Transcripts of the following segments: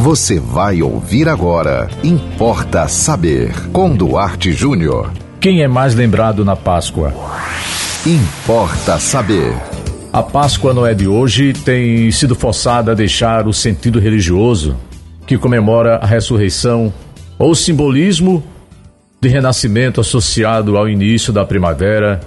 Você vai ouvir agora. Importa saber. Com Duarte Júnior. Quem é mais lembrado na Páscoa? Importa saber. A Páscoa não é de hoje, tem sido forçada a deixar o sentido religioso que comemora a ressurreição ou o simbolismo de renascimento associado ao início da primavera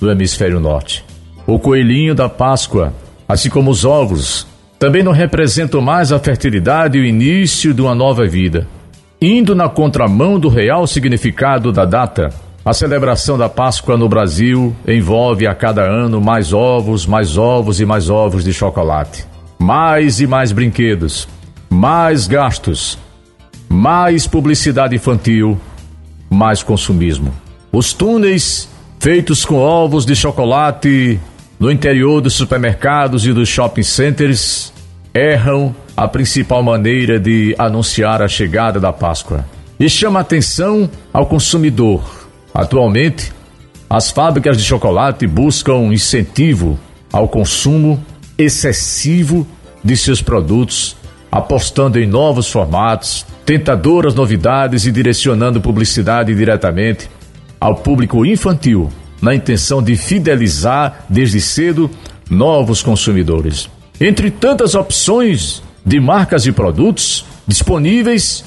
do hemisfério norte. O coelhinho da Páscoa, assim como os ovos, também não representam mais a fertilidade e o início de uma nova vida. Indo na contramão do real significado da data, a celebração da Páscoa no Brasil envolve a cada ano mais ovos, mais ovos e mais ovos de chocolate. Mais e mais brinquedos, mais gastos, mais publicidade infantil, mais consumismo. Os túneis feitos com ovos de chocolate no interior dos supermercados e dos shopping centers erram a principal maneira de anunciar a chegada da Páscoa e chama atenção ao consumidor. Atualmente, as fábricas de chocolate buscam incentivo ao consumo excessivo de seus produtos, apostando em novos formatos, tentadoras novidades e direcionando publicidade diretamente ao público infantil, na intenção de fidelizar desde cedo novos consumidores. Entre tantas opções de marcas e produtos disponíveis,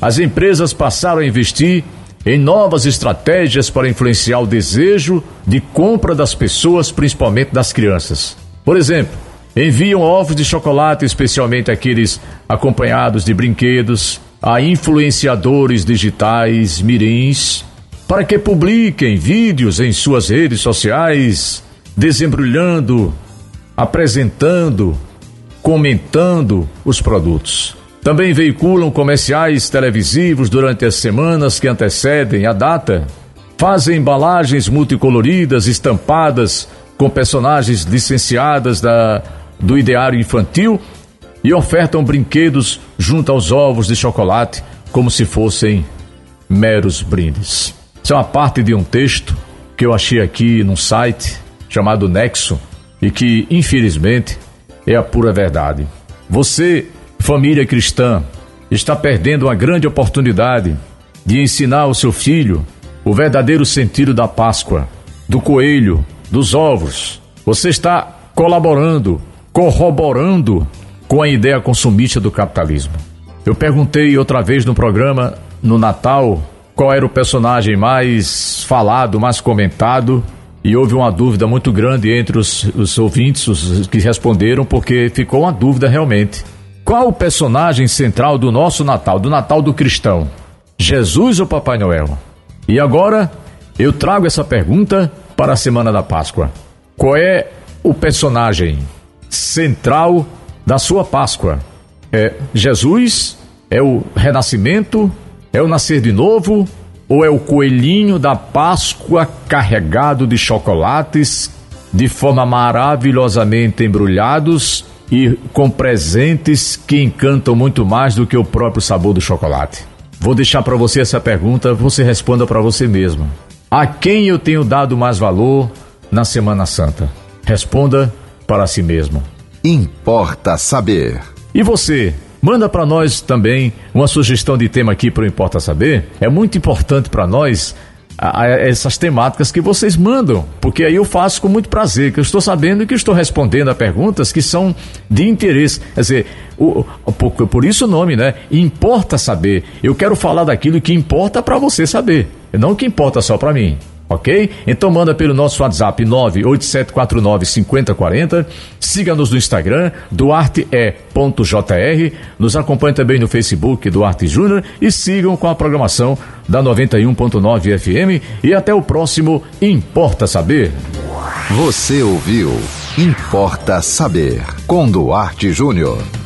as empresas passaram a investir em novas estratégias para influenciar o desejo de compra das pessoas, principalmente das crianças. Por exemplo, enviam ovos de chocolate, especialmente aqueles acompanhados de brinquedos, a influenciadores digitais mirins, para que publiquem vídeos em suas redes sociais, desembrulhando apresentando, comentando os produtos. Também veiculam comerciais televisivos durante as semanas que antecedem a data. Fazem embalagens multicoloridas, estampadas com personagens licenciadas da, do ideário infantil e ofertam brinquedos junto aos ovos de chocolate como se fossem meros brindes. Isso é uma parte de um texto que eu achei aqui num site chamado Nexo, e que, infelizmente, é a pura verdade. Você, família cristã, está perdendo uma grande oportunidade de ensinar ao seu filho o verdadeiro sentido da Páscoa, do coelho, dos ovos. Você está colaborando, corroborando com a ideia consumista do capitalismo. Eu perguntei outra vez no programa, no Natal, qual era o personagem mais falado, mais comentado e houve uma dúvida muito grande entre os, os ouvintes, os que responderam, porque ficou uma dúvida realmente. Qual o personagem central do nosso Natal, do Natal do cristão? Jesus ou Papai Noel? E agora eu trago essa pergunta para a semana da Páscoa. Qual é o personagem central da sua Páscoa? É Jesus? É o renascimento? É o nascer de novo? ou é o coelhinho da Páscoa carregado de chocolates de forma maravilhosamente embrulhados e com presentes que encantam muito mais do que o próprio sabor do chocolate? Vou deixar para você essa pergunta, você responda para você mesmo. A quem eu tenho dado mais valor na Semana Santa? Responda para si mesmo. Importa saber. E você? Manda para nós também uma sugestão de tema aqui para o Importa Saber. É muito importante para nós a, a, essas temáticas que vocês mandam, porque aí eu faço com muito prazer, que eu estou sabendo que estou respondendo a perguntas que são de interesse. Quer dizer, o, o, por, por isso o nome, né? Importa saber. Eu quero falar daquilo que importa para você saber, não que importa só para mim ok? Então manda pelo nosso WhatsApp 987495040, siga-nos no Instagram, duarte.jr, nos acompanhe também no Facebook Duarte Júnior e sigam com a programação da 91.9 FM e até o próximo Importa Saber. Você ouviu Importa Saber com Duarte Júnior.